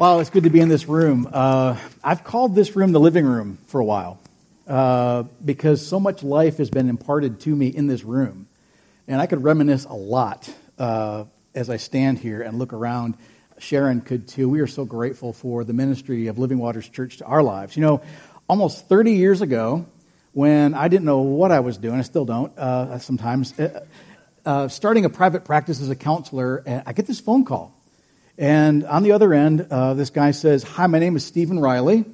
Wow, it's good to be in this room. Uh, I've called this room the living room for a while uh, because so much life has been imparted to me in this room. And I could reminisce a lot uh, as I stand here and look around. Sharon could too. We are so grateful for the ministry of Living Waters Church to our lives. You know, almost 30 years ago, when I didn't know what I was doing, I still don't uh, sometimes, uh, uh, starting a private practice as a counselor, I get this phone call and on the other end, uh, this guy says, Hi, my name is Stephen Riley,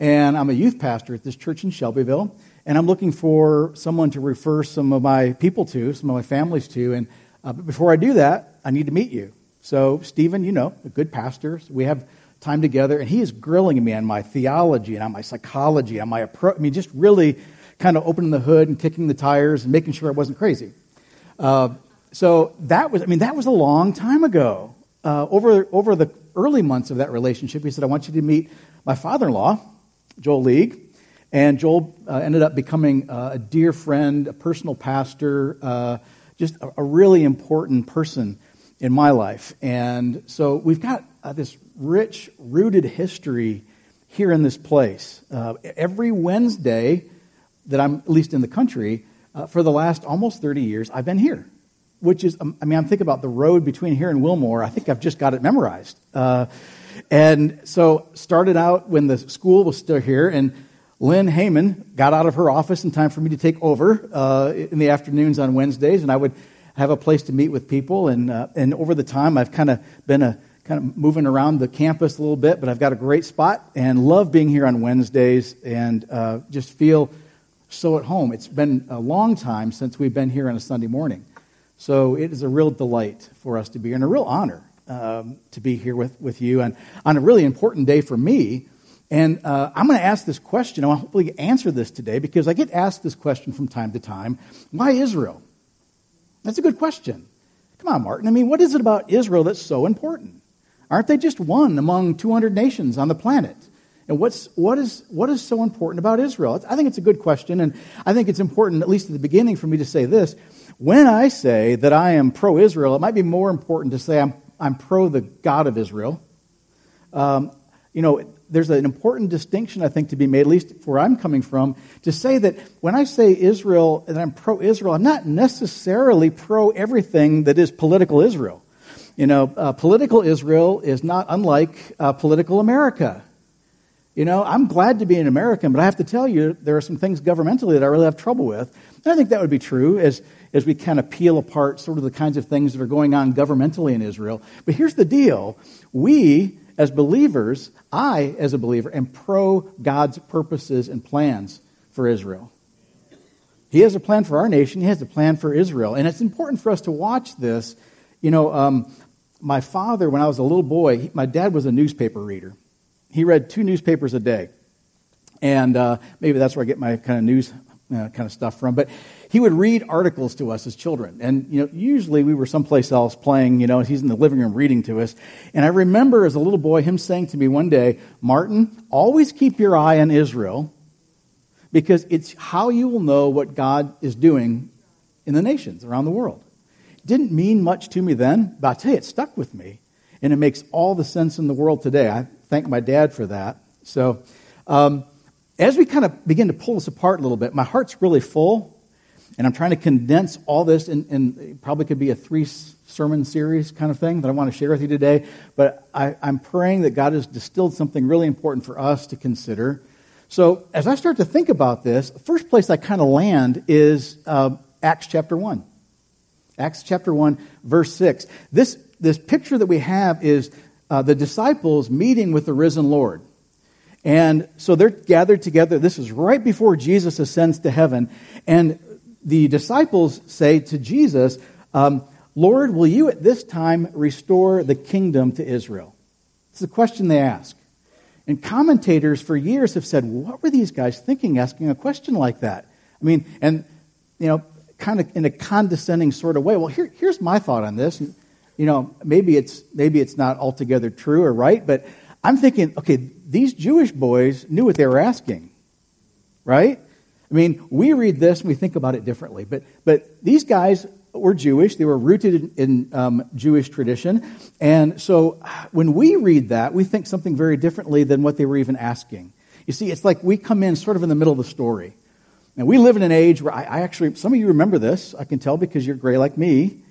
and I'm a youth pastor at this church in Shelbyville, and I'm looking for someone to refer some of my people to, some of my families to. And uh, but before I do that, I need to meet you. So, Stephen, you know, a good pastor. So we have time together, and he is grilling me on my theology and on my psychology, on my approach. I mean, just really kind of opening the hood and kicking the tires and making sure I wasn't crazy. Uh, so that was, I mean, that was a long time ago uh, over, over the early months of that relationship, he said, I want you to meet my father in law, Joel League. And Joel uh, ended up becoming uh, a dear friend, a personal pastor, uh, just a, a, really important person in my life. And so we've got uh, this rich, rooted history here in this place. Uh, every Wednesday that I'm at least in the country, for the last almost 30 years, I've been here which is, um, I mean, I'm thinking about the road between here and Wilmore. I think I've just got it memorized. Uh, and so started out when the school was still here, and Lynn Heyman got out of her office in time for me to take over uh, in the afternoons on Wednesdays, and I would have a place to meet with people. And uh, and over the time, I've kind of been a kind of moving around the campus a little bit, but I've got a great spot and love being here on Wednesdays, and uh, just feel so at home. It's been a long time since we've been here on a Sunday morning. So it is a real delight for us to be here and a real honor um, to be here with, with you and on a really important day for me. And uh, I'm going to ask this question. I want to hopefully answer this today because I get asked this question from time to time. Why Israel? That's a good question. Come on, Martin. I mean, what is it about Israel that's so important? Aren't they just one among 200 nations on the planet? And what's, what, is, what is so important about Israel? I think it's a good question, and I think it's important, at least at the beginning, for me to say this. When I say that I am pro Israel, it might be more important to say I'm, I'm pro the God of Israel. Um, you know, there's an important distinction, I think, to be made, at least where I'm coming from, to say that when I say Israel, that I'm pro Israel, I'm not necessarily pro everything that is political Israel. You know, uh, political Israel is not unlike uh, political America. You know, I'm glad to be an American, but I have to tell you, there are some things governmentally that I really have trouble with. And I think that would be true as as we kind of peel apart sort of the kinds of things that are going on governmentally in Israel. But here's the deal we, as believers, I, as a believer, am pro God's purposes and plans for Israel. He has a plan for our nation, He has a plan for Israel. And it's important for us to watch this. You know, um, my father, when I was a little boy, he, my dad was a newspaper reader. He read two newspapers a day. And uh, maybe that's where I get my kind of news uh, kind of stuff from. But he would read articles to us as children. And, you know, usually we were someplace else playing, you know, he's in the living room reading to us. And I remember as a little boy him saying to me one day, Martin, always keep your eye on Israel because it's how you will know what God is doing in the nations around the world. Didn't mean much to me then, but I tell you, it stuck with me. And it makes all the sense in the world today. I thank my dad for that. So, um, as we kind of begin to pull this apart a little bit, my heart's really full and I'm trying to condense all this, and, and probably could be a three sermon series kind of thing that I want to share with you today. But I, I'm praying that God has distilled something really important for us to consider. So as I start to think about this, the first place I kind of land is uh, Acts chapter 1. Acts chapter 1, verse 6. This, this picture that we have is uh, the disciples meeting with the risen Lord. And so they're gathered together. This is right before Jesus ascends to heaven. And the disciples say to Jesus, um, Lord, will you at this time restore the kingdom to Israel? It's the question they ask. And commentators for years have said, what were these guys thinking asking a question like that? I mean, and, you know, kind of in a condescending sort of way. Well, here, here's my thought on this. You know, maybe it's, maybe it's not altogether true or right, but I'm thinking, okay, these Jewish boys knew what they were asking, right? I mean, we read this and we think about it differently, but, but these guys were Jewish. They were rooted in, in um, Jewish tradition. And so when we read that, we think something very differently than what they were even asking. You see, it's like we come in sort of in the middle of the story. And we live in an age where I, I actually, some of you remember this, I can tell because you're gray like me.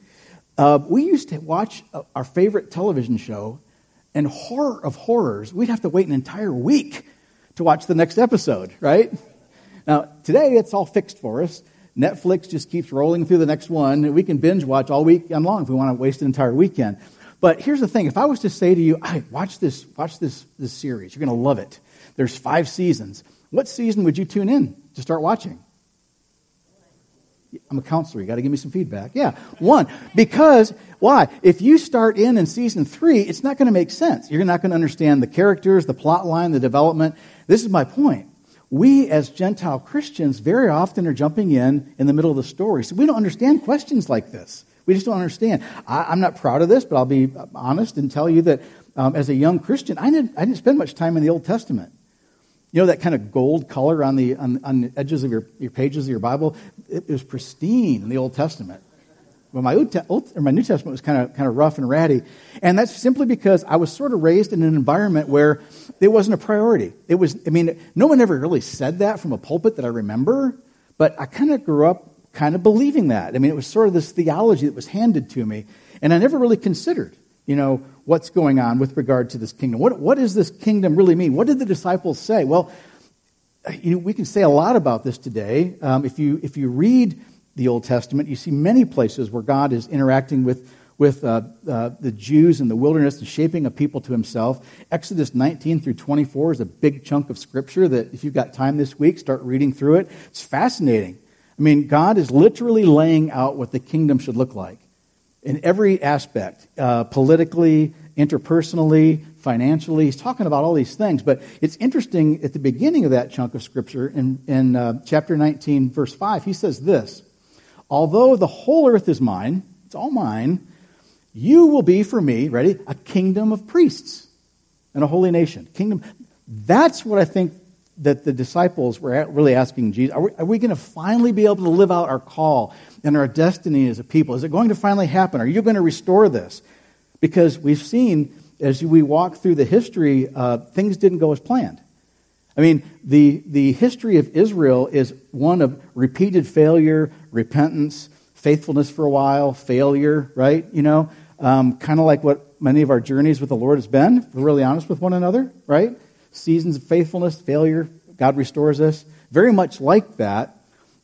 Uh, we used to watch uh, our favorite television show, and horror of horrors, we'd have to wait an entire week to watch the next episode, right? Now, today it's all fixed for us. Netflix just keeps rolling through the next one. We can binge watch all weekend long if we want to waste an entire weekend. But here's the thing: if I was to say to you, "I watch this, watch this, this series. You're going to love it." There's five seasons. What season would you tune in to start watching? I'm a counselor. You got to give me some feedback. Yeah, one. Because why? If you start in in season three, it's not going to make sense. You're not going to understand the characters, the plot line, the development. This is my point we as Gentile Christians very often are jumping in in the middle of the story. So we don't understand questions like this. We just don't understand. I, am not proud of this, but I'll be honest and tell you that um, as a young Christian, I didn't, I didn't spend much time in the Old Testament. You know that kind of gold color on the, on, on the edges of your, your pages of your Bible? It, it was pristine in the Old Testament. Well, my, Old, Old, my New Testament was kind of, kind of rough and ratty. And that's simply because I was sort of raised in an environment where it wasn't a priority. It was, I mean, no one ever really said that from a pulpit that I remember, but I kind of grew up kind of believing that. I mean, it was sort of this theology that was handed to me. And I never really considered, you know, what's going on with regard to this kingdom. What, what does this kingdom really mean? What did the disciples say? Well, you know, we can say a lot about this today. Um, if, you, if you read the Old Testament, you see many places where God is interacting with, with uh, uh, the Jews in the wilderness and shaping a people to himself. Exodus 19 through 24 is a big chunk of scripture that, if you've got time this week, start reading through it. It's fascinating. I mean, God is literally laying out what the kingdom should look like in every aspect uh, politically, interpersonally, financially. He's talking about all these things. But it's interesting at the beginning of that chunk of scripture, in, in uh, chapter 19, verse 5, he says this Although the whole earth is mine, it's all mine, you will be for me, ready, a kingdom of priests and a holy nation. Kingdom. That's what I think that the disciples were really asking Jesus. Are we, we going to finally be able to live out our call and our destiny as a people? Is it going to finally happen? Are you going to restore this? Because we've seen as we walk through the history, uh, things didn't go as planned. I mean, the, the history of Israel is one of repeated failure, repentance, faithfulness for a while, failure, right? You know, um, kind of like what many of our journeys with the Lord has been, if we're really honest with one another, right? Seasons of faithfulness, failure, God restores us. Very much like that.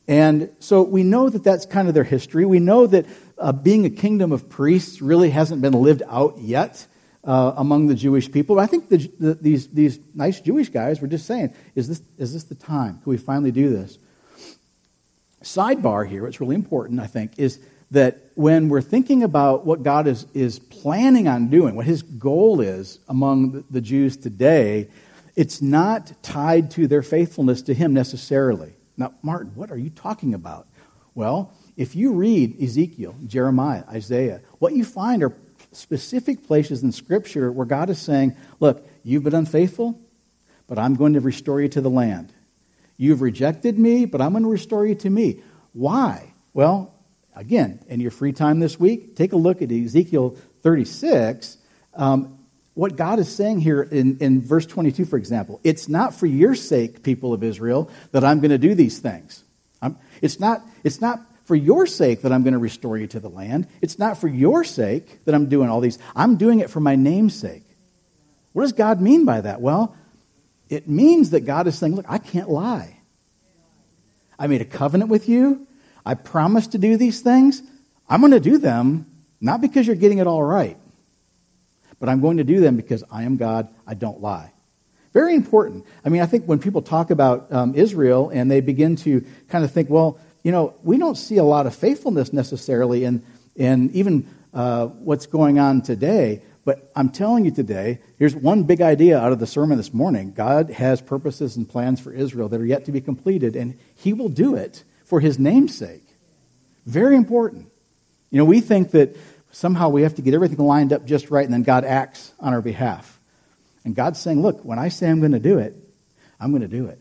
And so we know that that's kind of their history. We know that uh, being a kingdom of priests really hasn't been lived out yet uh, among the Jewish people. I think the, the, these, these nice Jewish guys were just saying, is this, is this the time? Can we finally do this? Sidebar here, what's really important, I think, is that when we're thinking about what God is, is planning on doing, what his goal is among the, the Jews today, it's not tied to their faithfulness to him necessarily. Now, Martin, what are you talking about? Well, if you read Ezekiel, Jeremiah, Isaiah, what you find are specific places in Scripture where God is saying, Look, you've been unfaithful, but I'm going to restore you to the land. You've rejected me, but I'm going to restore you to me. Why? Well, again, in your free time this week, take a look at Ezekiel 36. Um, what God is saying here in, in verse 22, for example, it's not for your sake, people of Israel, that I'm going to do these things. I'm, it's, not, it's not for your sake that I'm going to restore you to the land. It's not for your sake that I'm doing all these. I'm doing it for my name's sake. What does God mean by that? Well, it means that God is saying, Look, I can't lie. I made a covenant with you. I promised to do these things. I'm going to do them, not because you're getting it all right, but I'm going to do them because I am God. I don't lie. Very important. I mean, I think when people talk about um, Israel and they begin to kind of think, well, you know, we don't see a lot of faithfulness necessarily in, in even uh, what's going on today. But I'm telling you today, here's one big idea out of the sermon this morning God has purposes and plans for Israel that are yet to be completed, and He will do it for His name's sake. Very important. You know, we think that somehow we have to get everything lined up just right, and then God acts on our behalf. And God's saying, Look, when I say I'm going to do it, I'm going to do it.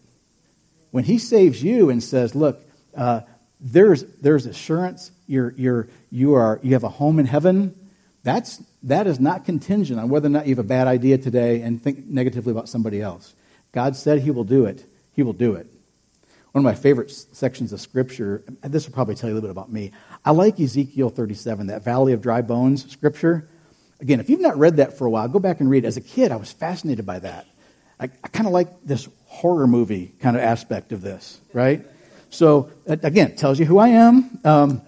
When He saves you and says, Look, uh, there's, there's assurance. You're, you're, you, are, you have a home in heaven. That's, that is not contingent on whether or not you have a bad idea today and think negatively about somebody else. God said He will do it. He will do it. One of my favorite sections of Scripture, this will probably tell you a little bit about me. I like Ezekiel 37, that valley of dry bones Scripture. Again, if you've not read that for a while, go back and read it. As a kid, I was fascinated by that. I, I kind of like this horror movie kind of aspect of this, right? So again, it tells you who I am. Um,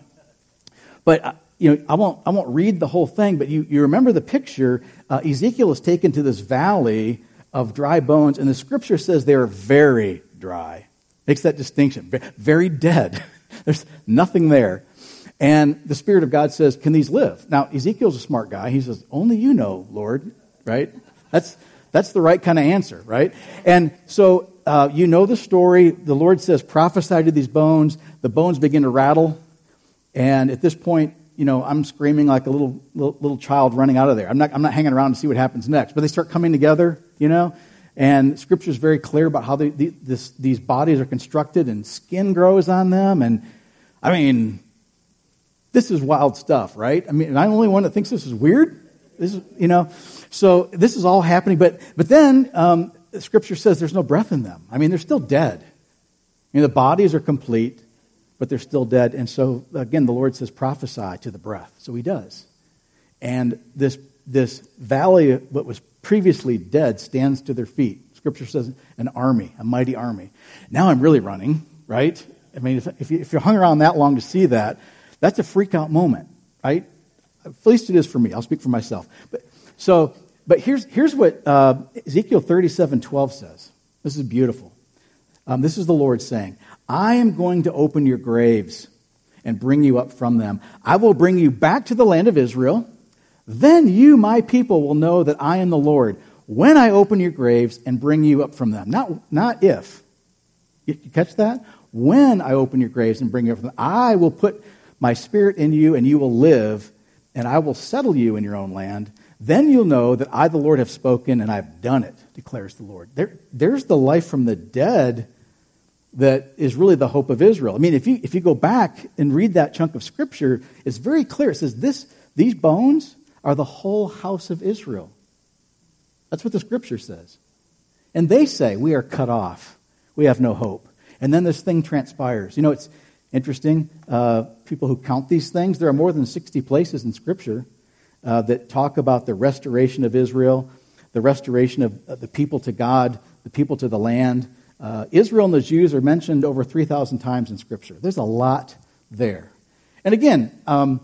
but uh, you know, I won't I won't read the whole thing. But you you remember the picture? Uh, Ezekiel is taken to this valley of dry bones, and the scripture says they are very dry. Makes that distinction. Very dead. There's nothing there. And the Spirit of God says, Can these live? Now, Ezekiel's a smart guy. He says, Only you know, Lord, right? That's, that's the right kind of answer, right? And so uh, you know the story. The Lord says, prophesy to these bones. The bones begin to rattle. And at this point, you know, I'm screaming like a little, little, little child running out of there. I'm not, I'm not hanging around to see what happens next. But they start coming together, you know. And Scripture is very clear about how they, the, this, these bodies are constructed and skin grows on them. And I mean, this is wild stuff, right? I mean, am I the only one that thinks this is weird? This is, you know, so this is all happening. But, but then um, scripture says there's no breath in them. I mean, they're still dead. I mean, the bodies are complete, but they're still dead. And so, again, the Lord says, prophesy to the breath. So he does. And this, this valley, what was previously dead, stands to their feet. Scripture says an army, a mighty army. Now I'm really running, right? I mean, if, you, if you hung around that long to see that, that's a freak out moment, right? At least it is for me. I'll speak for myself. But, so but here's, here's what uh, Ezekiel 37 12 says. This is beautiful. Um, this is the Lord saying, I am going to open your graves and bring you up from them. I will bring you back to the land of Israel. Then you, my people, will know that I am the Lord when I open your graves and bring you up from them. Not, not if. You catch that? When I open your graves and bring you up from them, I will put my spirit in you and you will live, and I will settle you in your own land. Then you'll know that I, the Lord, have spoken and I've done it, declares the Lord. There, there's the life from the dead that is really the hope of Israel. I mean, if you, if you go back and read that chunk of Scripture, it's very clear. It says, this, These bones are the whole house of Israel. That's what the Scripture says. And they say, We are cut off. We have no hope. And then this thing transpires. You know, it's interesting. Uh, people who count these things, there are more than 60 places in Scripture uh, that talk about the restoration of Israel, the restoration of the people to God, the people to the land. Uh, Israel and the Jews are mentioned over 3,000 times in Scripture. There's a lot there. And again, um,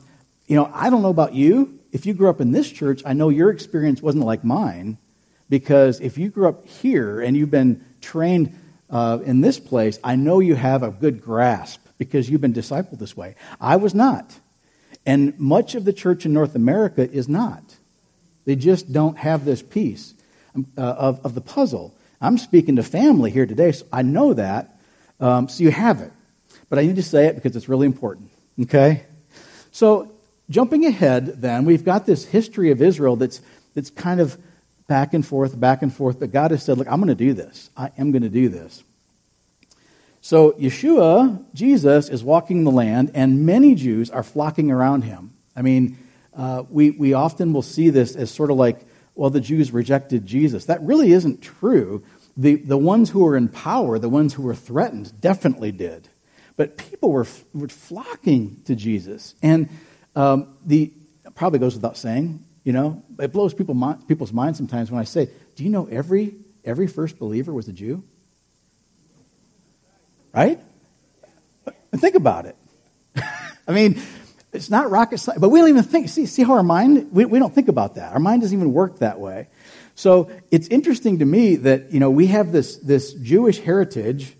you know, I don't know about you. If you grew up in this church, I know your experience wasn't like mine because if you grew up here and you've been trained uh, in this place, I know you have a good grasp because you've been discipled this way. I was not. And much of the church in North America is not. They just don't have this piece um, uh, of, of the puzzle. I'm speaking to family here today, so I know that. Um, so you have it. But I need to say it because it's really important. Okay? So, jumping ahead, then, we've got this history of Israel that's, that's kind of back and forth, back and forth. But God has said, Look, I'm going to do this. I am going to do this. So Yeshua, Jesus, is walking the land, and many Jews are flocking around him. I mean, uh, we, we often will see this as sort of like, well, the Jews rejected Jesus. That really isn't true. The, the ones who were in power, the ones who were threatened, definitely did. But people were, were flocking to Jesus. And um, the probably goes without saying, you know, it blows people, people's minds sometimes when I say, do you know every, every first believer was a Jew? Right? think about it. I mean, it's not rocket science, but we don't even think. See, see how our mind, we, we don't think about that. Our mind doesn't even work that way. So it's interesting to me that, you know, we have this, this Jewish heritage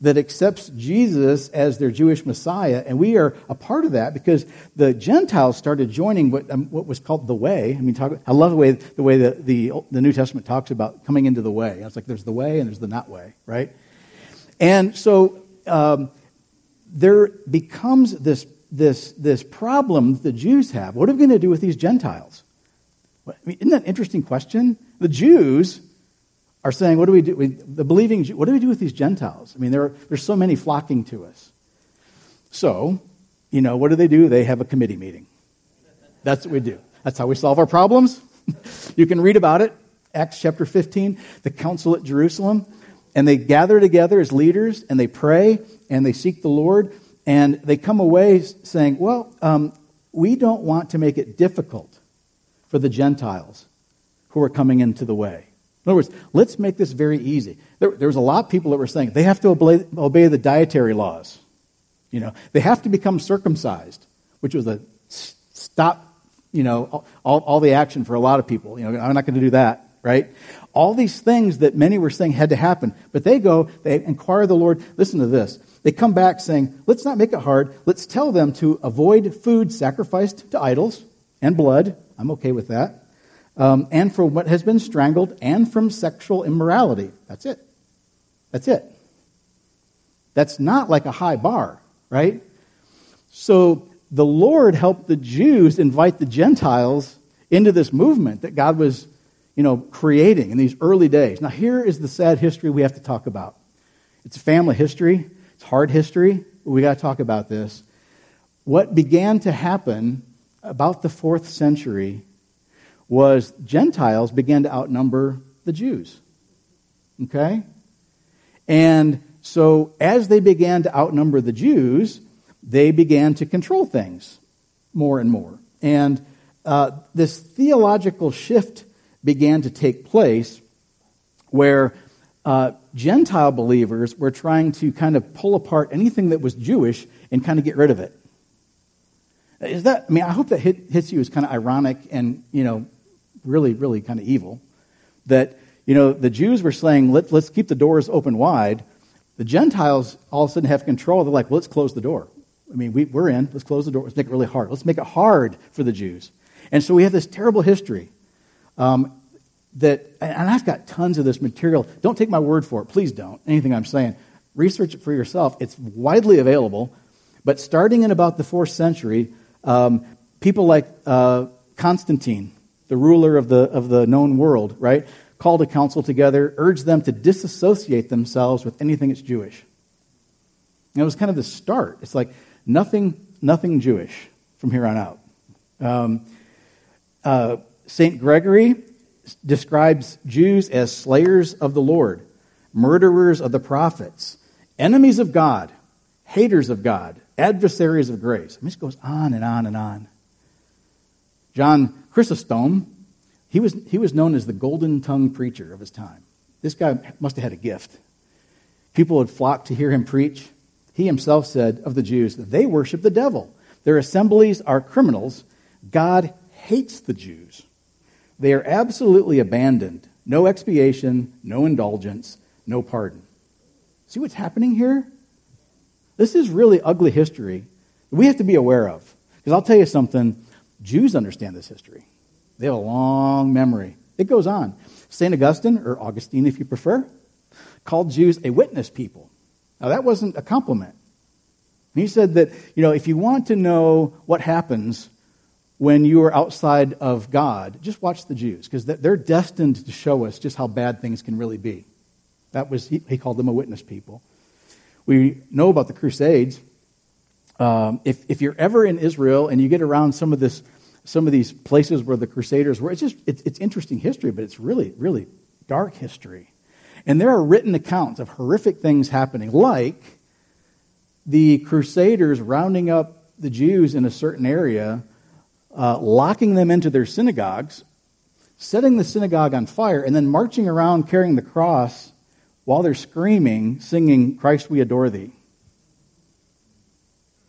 that accepts Jesus as their Jewish Messiah, and we are a part of that because the Gentiles started joining what, um, what was called the way. I mean, talk, I love the way the way the, the, the New Testament talks about coming into the way. It's like there's the way and there's the not way, right? And so um, there becomes this, this, this problem the Jews have. What are we going to do with these Gentiles? I mean, isn't that an interesting question? The Jews are saying, what do we do? The believing, what do we do with these Gentiles? I mean, there are, there's so many flocking to us. So, you know, what do they do? They have a committee meeting. That's what we do. That's how we solve our problems. you can read about it, Acts chapter 15, the council at Jerusalem. And they gather together as leaders and they pray and they seek the Lord. And they come away saying, well, um, we don't want to make it difficult for the Gentiles who are coming into the way. In other words, let's make this very easy. There, there was a lot of people that were saying they have to obey, obey the dietary laws. You know, they have to become circumcised, which was a stop, you know, all, all the action for a lot of people. You know, I'm not going to do that, right? All these things that many were saying had to happen. But they go, they inquire the Lord. Listen to this. They come back saying, let's not make it hard. Let's tell them to avoid food sacrificed to idols and blood. I'm okay with that um, and from what has been strangled, and from sexual immorality. That's it. That's it. That's not like a high bar, right? So the Lord helped the Jews invite the Gentiles into this movement that God was, you know, creating in these early days. Now, here is the sad history we have to talk about. It's a family history, it's hard history, but we got to talk about this. What began to happen about the fourth century was Gentiles began to outnumber the Jews. Okay? And so as they began to outnumber the Jews, they began to control things more and more. And uh, this theological shift began to take place where uh, Gentile believers were trying to kind of pull apart anything that was Jewish and kind of get rid of it. Is that, I mean, I hope that hit, hits you as kind of ironic and, you know, really, really kind of evil. That, you know, the Jews were saying, Let, let's keep the doors open wide. The Gentiles all of a sudden have control. They're like, well, let's close the door. I mean, we, we're in. Let's close the door. Let's make it really hard. Let's make it hard for the Jews. And so we have this terrible history. Um, that, and I've got tons of this material. Don't take my word for it. Please don't. Anything I'm saying. Research it for yourself. It's widely available. But starting in about the fourth century, um, people like uh, Constantine the ruler of the, of the known world, right, called a council together, urged them to disassociate themselves with anything that's Jewish. And it was kind of the start. It's like nothing, nothing Jewish from here on out. Um, uh, St. Gregory describes Jews as slayers of the Lord, murderers of the prophets, enemies of God, haters of God, adversaries of grace. This goes on and on and on. John Chrysostom, he was, he was known as the golden tongued preacher of his time. This guy must have had a gift. People would flock to hear him preach. He himself said of the Jews that they worship the devil. Their assemblies are criminals. God hates the Jews. They are absolutely abandoned. No expiation, no indulgence, no pardon. See what's happening here? This is really ugly history that we have to be aware of. Because I'll tell you something, Jews understand this history. They have a long memory. It goes on. St. Augustine, or Augustine if you prefer, called Jews a witness people. Now, that wasn't a compliment. He said that, you know, if you want to know what happens when you are outside of God, just watch the Jews, because they're destined to show us just how bad things can really be. That was, he, he called them a witness people. We know about the Crusades. Um, if, if you're ever in Israel and you get around some of this some of these places where the Crusaders were. It's just it's, it's interesting history, but it's really really dark history. And there are written accounts of horrific things happening, like the Crusaders rounding up the Jews in a certain area, uh, locking them into their synagogues, setting the synagogue on fire, and then marching around carrying the cross while they're screaming, singing, Christ, we adore thee.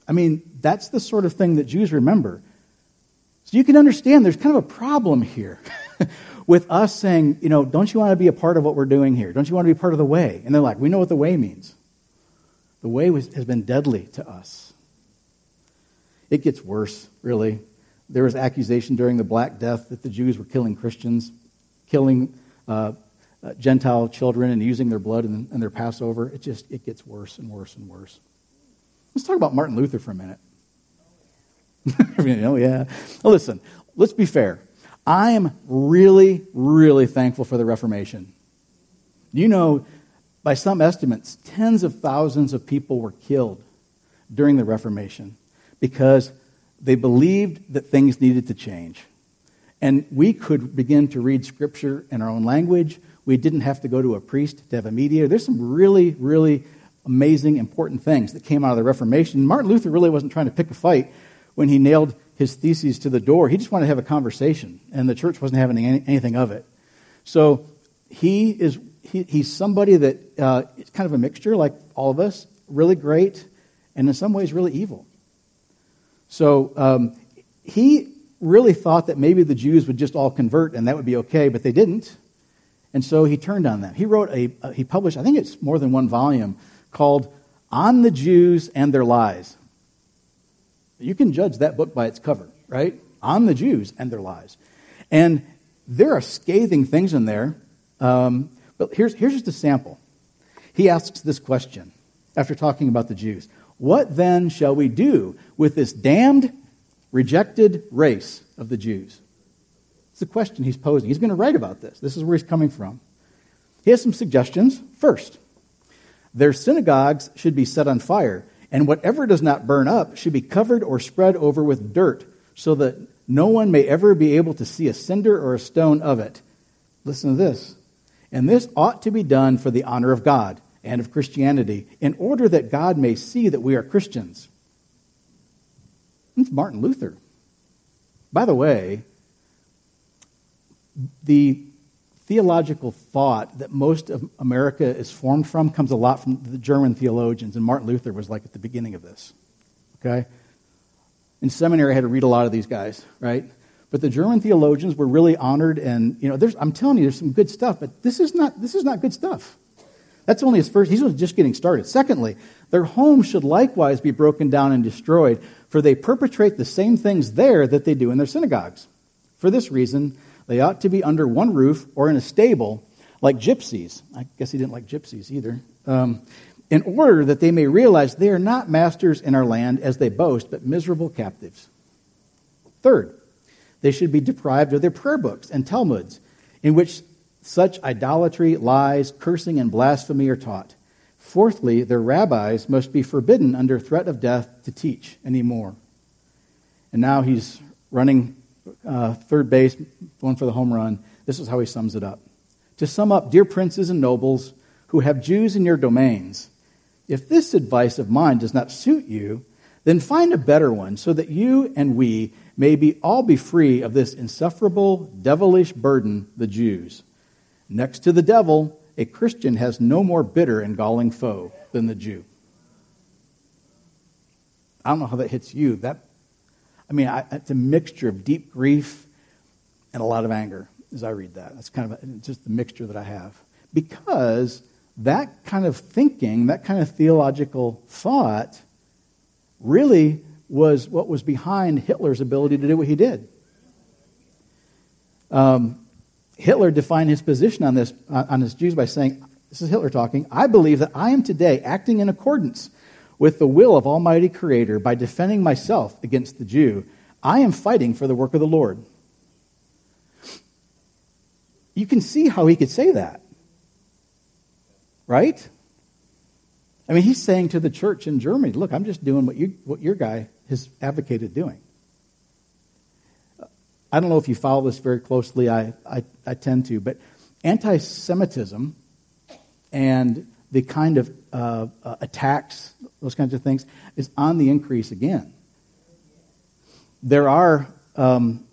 I mean, that's the sort of thing that Jews remember. So you can understand there's kind of a problem here with us saying, you know, don't you want to be a part of what we're doing here? Don't you want to be part of the way? And they're like, we know what the way means. The way was, has been deadly to us. It gets worse, really. There was accusation during the Black Death that the Jews were killing Christians, killing uh, uh, Gentile children, and using their blood in, in their Passover. It just it gets worse and worse and worse. Let's talk about Martin Luther for a minute. oh, yeah. Well, listen, let's be fair. I am really, really thankful for the Reformation. You know, by some estimates, tens of thousands of people were killed during the Reformation because they believed that things needed to change. And we could begin to read Scripture in our own language. We didn't have to go to a priest to have a mediator. There's some really, really amazing, important things that came out of the Reformation. Martin Luther really wasn't trying to pick a fight when he nailed his theses to the door. He just wanted to have a conversation, and the church wasn't having any, anything of it. So he is he, he's somebody that uh, is kind of a mixture, like all of us, really great, and in some ways really evil. So um, he really thought that maybe the Jews would just all convert and that would be okay, but they didn't. And so he turned on them. He wrote a, uh, he published, I think it's more than one volume, called On the Jews and Their Lies. You can judge that book by its cover, right? On the Jews and their lies. And there are scathing things in there. Um, but here's, here's just a sample. He asks this question after talking about the Jews What then shall we do with this damned, rejected race of the Jews? It's the question he's posing. He's going to write about this. This is where he's coming from. He has some suggestions. First, their synagogues should be set on fire, and whatever does not burn up should be covered or spread over with dirt, so that no one may ever be able to see a cinder or a stone of it. Listen to this. And this ought to be done for the honor of God and of Christianity, in order that God may see that we are Christians. It's Martin Luther. By the way, the theological thought that most of America is formed from comes a lot from the German theologians, and Martin Luther was like at the beginning of this. Okay? In seminary, I had to read a lot of these guys, right? But the German theologians were really honored, and you know, I'm telling you, there's some good stuff, but this is not this is not good stuff. That's only his first. He's just getting started. Secondly, their homes should likewise be broken down and destroyed, for they perpetrate the same things there that they do in their synagogues. For this reason, they ought to be under one roof or in a stable, like gypsies. I guess he didn't like gypsies either. Um, in order that they may realize they are not masters in our land as they boast, but miserable captives. Third, they should be deprived of their prayer books and Talmuds, in which such idolatry, lies, cursing, and blasphemy are taught. Fourthly, their rabbis must be forbidden under threat of death to teach anymore. And now he's running uh, third base, going for the home run. This is how he sums it up. To sum up, dear princes and nobles who have Jews in your domains, if this advice of mine does not suit you, then find a better one so that you and we may be all be free of this insufferable, devilish burden, the Jews. Next to the devil, a Christian has no more bitter and galling foe than the Jew. I don't know how that hits you. That I mean, I, it's a mixture of deep grief and a lot of anger as I read that. That's kind of a, just the mixture that I have. Because that kind of thinking, that kind of theological thought, really was what was behind Hitler's ability to do what he did. Um, Hitler defined his position on this uh, on his Jews by saying, "This is Hitler talking. I believe that I am today acting in accordance with the will of Almighty Creator by defending myself against the Jew. I am fighting for the work of the Lord. You can see how he could say that. Right? I mean, he's saying to the church in Germany, look, I'm just doing what, you, what your guy has advocated doing. I don't know if you follow this very closely. I, I, I tend to. But anti Semitism and the kind of uh, uh, attacks, those kinds of things, is on the increase again. There are um,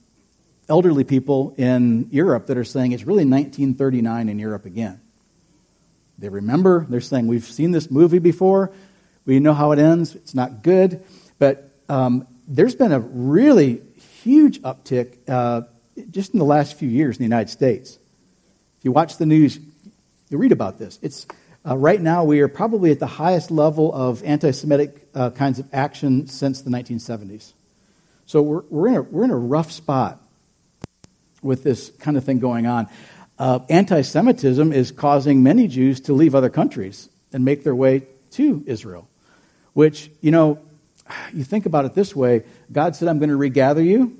elderly people in Europe that are saying it's really 1939 in Europe again. They remember, they're saying, We've seen this movie before, we know how it ends, it's not good. But um, there's been a really huge uptick uh, just in the last few years in the United States. If you watch the news, you read about this. It's uh, right now, we are probably at the highest level of anti Semitic uh, kinds of action since the 1970s. So we're, we're, in a, we're in a rough spot with this kind of thing going on. Uh, anti Semitism is causing many Jews to leave other countries and make their way to Israel, which, you know, you think about it this way God said, I'm going to regather you.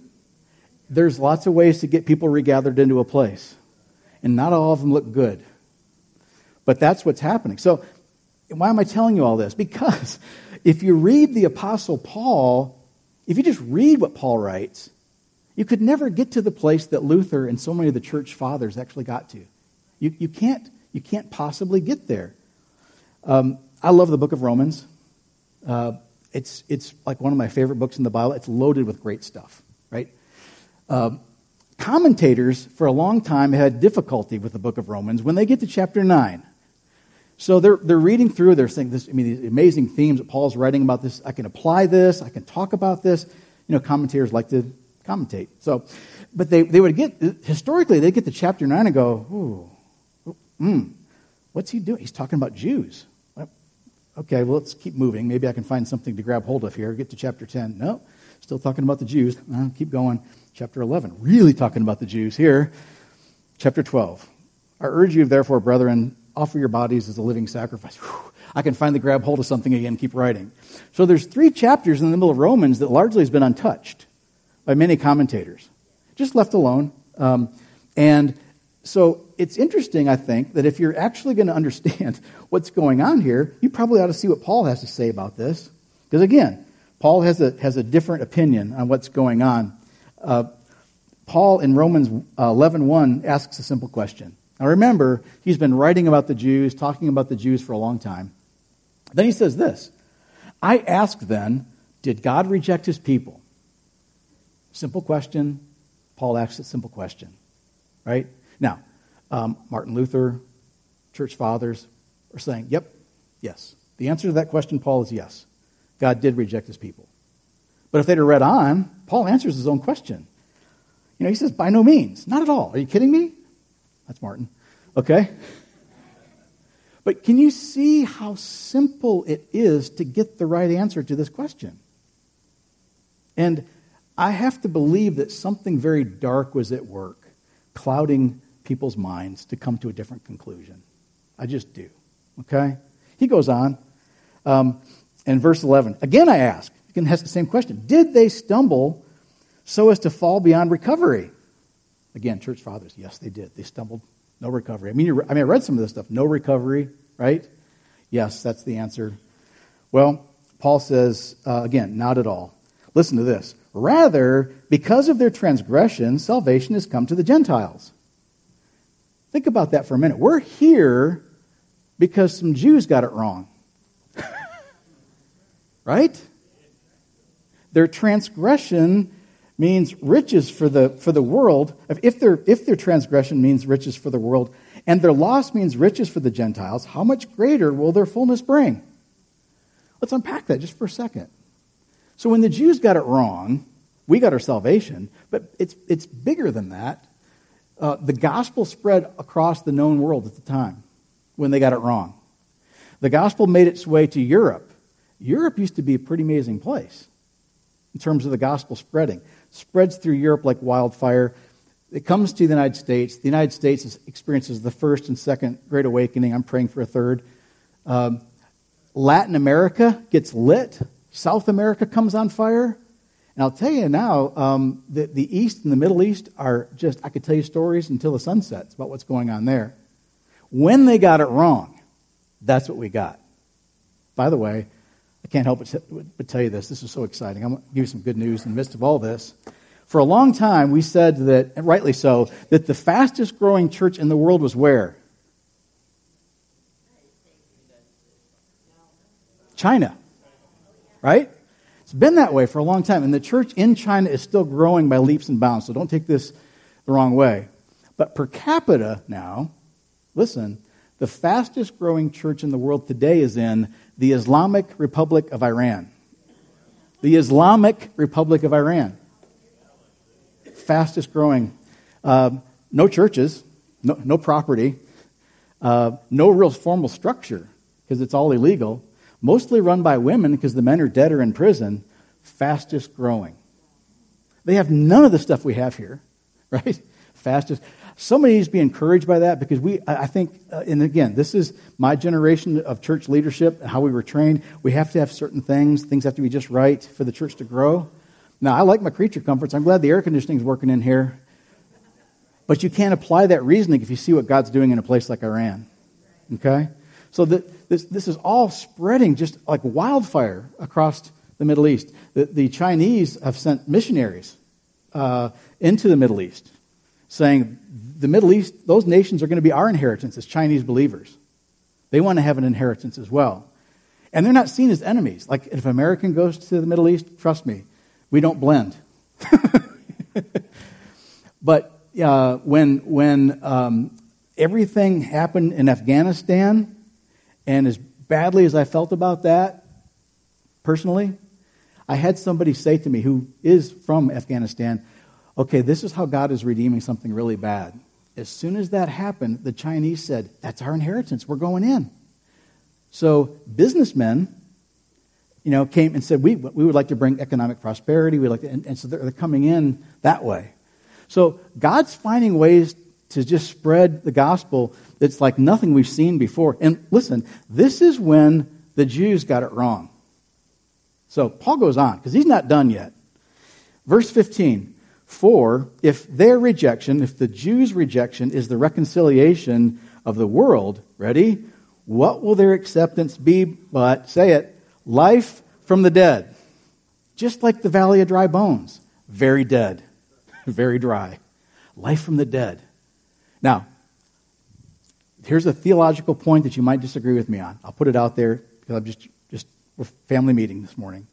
There's lots of ways to get people regathered into a place, and not all of them look good. But that's what's happening. So why am I telling you all this? Because if you read the Apostle Paul, if you just read what Paul writes, you could never get to the place that Luther and so many of the church fathers actually got to. You, you, can't, you can't possibly get there. Um, I love the book of Romans. Uh, it's, it's like one of my favorite books in the Bible. It's loaded with great stuff, right? Uh, commentators, for a long time, had difficulty with the book of Romans when they get to chapter 9. So they're, they're reading through, they're saying this, I mean, these amazing themes that Paul's writing about this. I can apply this, I can talk about this. You know, commentators like to commentate. So, but they, they would get, historically, they'd get to chapter 9 and go, ooh, hmm, what's he doing? He's talking about Jews. Okay, well, let's keep moving. Maybe I can find something to grab hold of here. Get to chapter 10. No, still talking about the Jews. Uh, keep going. Chapter 11, really talking about the Jews here. Chapter 12. I urge you, therefore, brethren, offer your bodies as a living sacrifice. Whew, I can finally grab hold of something again, keep writing. So there's three chapters in the middle of Romans that largely has been untouched by many commentators, just left alone. Um, and so it's interesting, I think, that if you're actually going to understand what's going on here, you probably ought to see what Paul has to say about this. Because again, Paul has a, has a different opinion on what's going on. Uh, Paul in Romans 11.1 uh, asks a simple question. Now remember, he's been writing about the Jews, talking about the Jews for a long time. Then he says this I ask then, did God reject his people? Simple question. Paul asks a simple question, right? Now, um, Martin Luther, church fathers are saying, yep, yes. The answer to that question, Paul, is yes. God did reject his people. But if they'd have read on, Paul answers his own question. You know, he says, by no means. Not at all. Are you kidding me? That's Martin. Okay? But can you see how simple it is to get the right answer to this question? And I have to believe that something very dark was at work, clouding people's minds to come to a different conclusion. I just do. Okay? He goes on. Um, in verse 11, again I ask, again has the same question. Did they stumble so as to fall beyond recovery? Again, church fathers, yes, they did. They stumbled, no recovery. I mean, I mean, I read some of this stuff, no recovery, right? Yes, that's the answer. Well, Paul says, uh, again, not at all. Listen to this. Rather, because of their transgression, salvation has come to the Gentiles. Think about that for a minute. We're here because some Jews got it wrong. right? Their transgression means riches for the, for the world. If, their, if their transgression means riches for the world, and their loss means riches for the Gentiles, how much greater will their fullness bring? Let's unpack that just for a second. So when the Jews got it wrong, we got our salvation, but it's, it's bigger than that. Uh, the gospel spread across the known world at the time when they got it wrong. The gospel made its way to Europe. Europe used to be a pretty amazing place in terms of the gospel spreading. Spreads through Europe like wildfire. It comes to the United States. The United States experiences the first and second Great Awakening. I'm praying for a third. Um, Latin America gets lit. South America comes on fire. And I'll tell you now, um, the, the East and the Middle East are just, I could tell you stories until the sun sets about what's going on there. When they got it wrong, that's what we got. By the way, I can't help but, but tell you this. This is so exciting. I'm going to give you some good news in the midst of all this. For a long time, we said that, and rightly so, that the fastest growing church in the world was where? China. Right? It's been that way for a long time. And the church in China is still growing by leaps and bounds. So don't take this the wrong way. But per capita now, listen, the fastest growing church in the world today is in the Islamic Republic of Iran. The Islamic Republic of Iran. Fastest growing. Uh, no churches, no, no property, uh, no real formal structure because it's all illegal mostly run by women because the men are dead or in prison, fastest growing. They have none of the stuff we have here, right? Fastest. Somebody needs to be encouraged by that because we, I think, uh, and again, this is my generation of church leadership, and how we were trained. We have to have certain things. Things have to be just right for the church to grow. Now, I like my creature comforts. I'm glad the air conditioning is working in here. But you can't apply that reasoning if you see what God's doing in a place like Iran. Okay? So that this, this is all spreading just like wildfire across the Middle East. The, the Chinese have sent missionaries uh, into the Middle East, saying the Middle East, those nations are going to be our inheritance as Chinese believers. They want to have an inheritance as well. And they're not seen as enemies. Like if an American goes to the Middle East, trust me, we don't blend. but uh, when, when um, everything happened in Afghanistan, and as badly as I felt about that, personally, I had somebody say to me who is from Afghanistan, okay, this is how God is redeeming something really bad. As soon as that happened, the Chinese said, that's our inheritance. We're going in. So businessmen, you know, came and said, we, we would like to bring economic prosperity. We like to, and, and so they're, they're coming in that way. So God's finding ways to just spread the gospel that's like nothing we've seen before. And listen, this is when the Jews got it wrong. So Paul goes on, because he's not done yet. Verse 15 For if their rejection, if the Jews' rejection is the reconciliation of the world, ready? What will their acceptance be but, say it, life from the dead? Just like the valley of dry bones. Very dead, very dry. Life from the dead. Now, here's a theological point that you might disagree with me on. I'll put it out there because I'm just, just a family meeting this morning.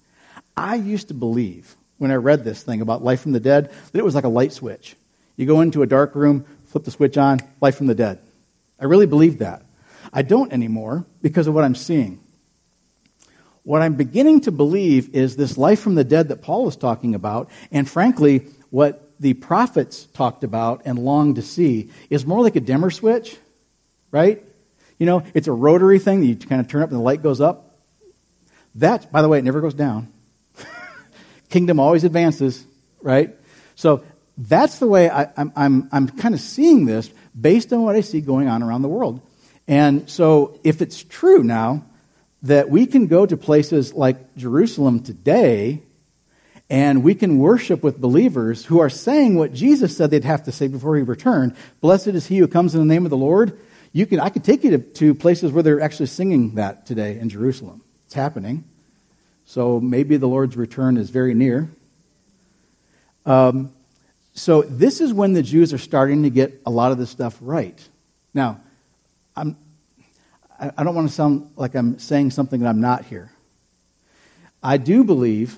I used to believe when I read this thing about life from the dead that it was like a light switch. You go into a dark room, flip the switch on, life from the dead. I really believed that. I don't anymore because of what I'm seeing. What I'm beginning to believe is this life from the dead that Paul is talking about, and frankly, what the prophets talked about and longed to see, is more like a dimmer switch, right? You know, it's a rotary thing that you kind of turn up and the light goes up. That, by the way, it never goes down. Kingdom always advances, right? So that's the way I, I'm, I'm, I'm kind of seeing this based on what I see going on around the world. And so, if it's true now that we can go to places like Jerusalem today and we can worship with believers who are saying what Jesus said they'd have to say before he returned Blessed is he who comes in the name of the Lord. You can, I could take you to, to places where they're actually singing that today in Jerusalem. It's happening. So maybe the Lord's return is very near. Um, so this is when the Jews are starting to get a lot of this stuff right. Now, I'm, I don't want to sound like I'm saying something that I'm not here. I do believe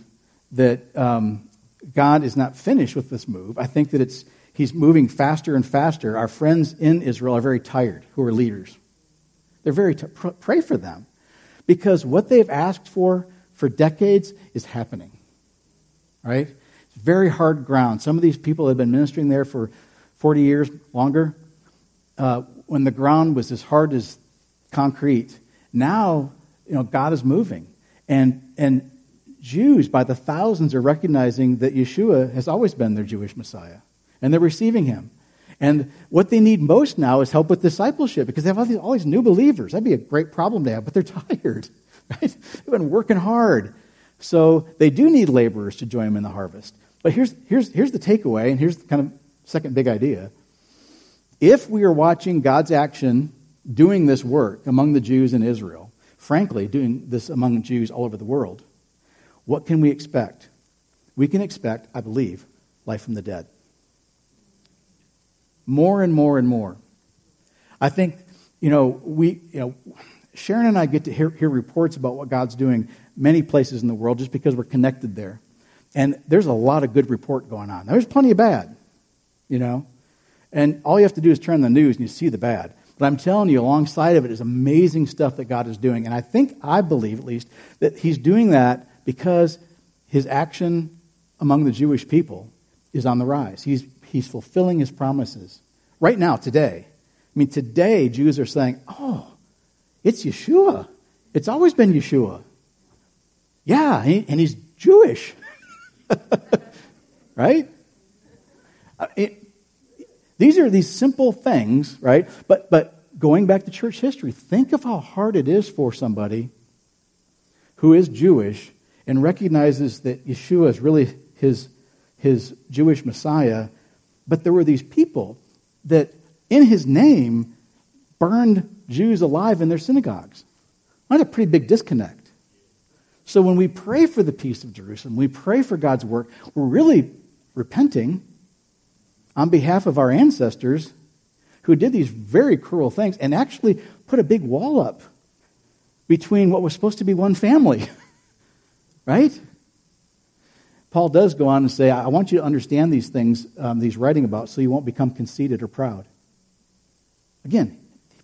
that um, God is not finished with this move. I think that it's, he's moving faster and faster. Our friends in Israel are very tired, who are leaders. They're very, t- pray for them. Because what they've asked for for decades is happening. Right? It's very hard ground. Some of these people have been ministering there for 40 years longer. Uh, when the ground was as hard as concrete. Now, you know, God is moving. And, and Jews, by the thousands, are recognizing that Yeshua has always been their Jewish Messiah. And they're receiving him. And what they need most now is help with discipleship because they have all these, all these new believers. That'd be a great problem to have, but they're tired. Right? They've been working hard. So they do need laborers to join them in the harvest. But here's, here's, here's the takeaway, and here's the kind of second big idea. If we are watching God's action doing this work among the Jews in Israel, frankly, doing this among Jews all over the world, what can we expect? We can expect, I believe, life from the dead. More and more and more. I think, you know, we, you know, Sharon and I get to hear, hear reports about what God's doing many places in the world just because we're connected there. And there's a lot of good report going on. There's plenty of bad, you know. And all you have to do is turn the news and you see the bad. But I'm telling you, alongside of it is amazing stuff that God is doing. And I think, I believe at least, that He's doing that because His action among the Jewish people is on the rise. He's, he's fulfilling His promises. Right now, today. I mean, today, Jews are saying, oh, it's Yeshua. It's always been Yeshua. Yeah, and He's Jewish. right? Uh, it, these are these simple things, right? But, but going back to church history, think of how hard it is for somebody who is Jewish and recognizes that Yeshua is really his, his Jewish Messiah. But there were these people that, in his name, burned Jews alive in their synagogues. That's a pretty big disconnect. So when we pray for the peace of Jerusalem, we pray for God's work, we're really repenting on behalf of our ancestors who did these very cruel things and actually put a big wall up between what was supposed to be one family. right? Paul does go on and say, I want you to understand these things um, that he's writing about so you won't become conceited or proud. Again,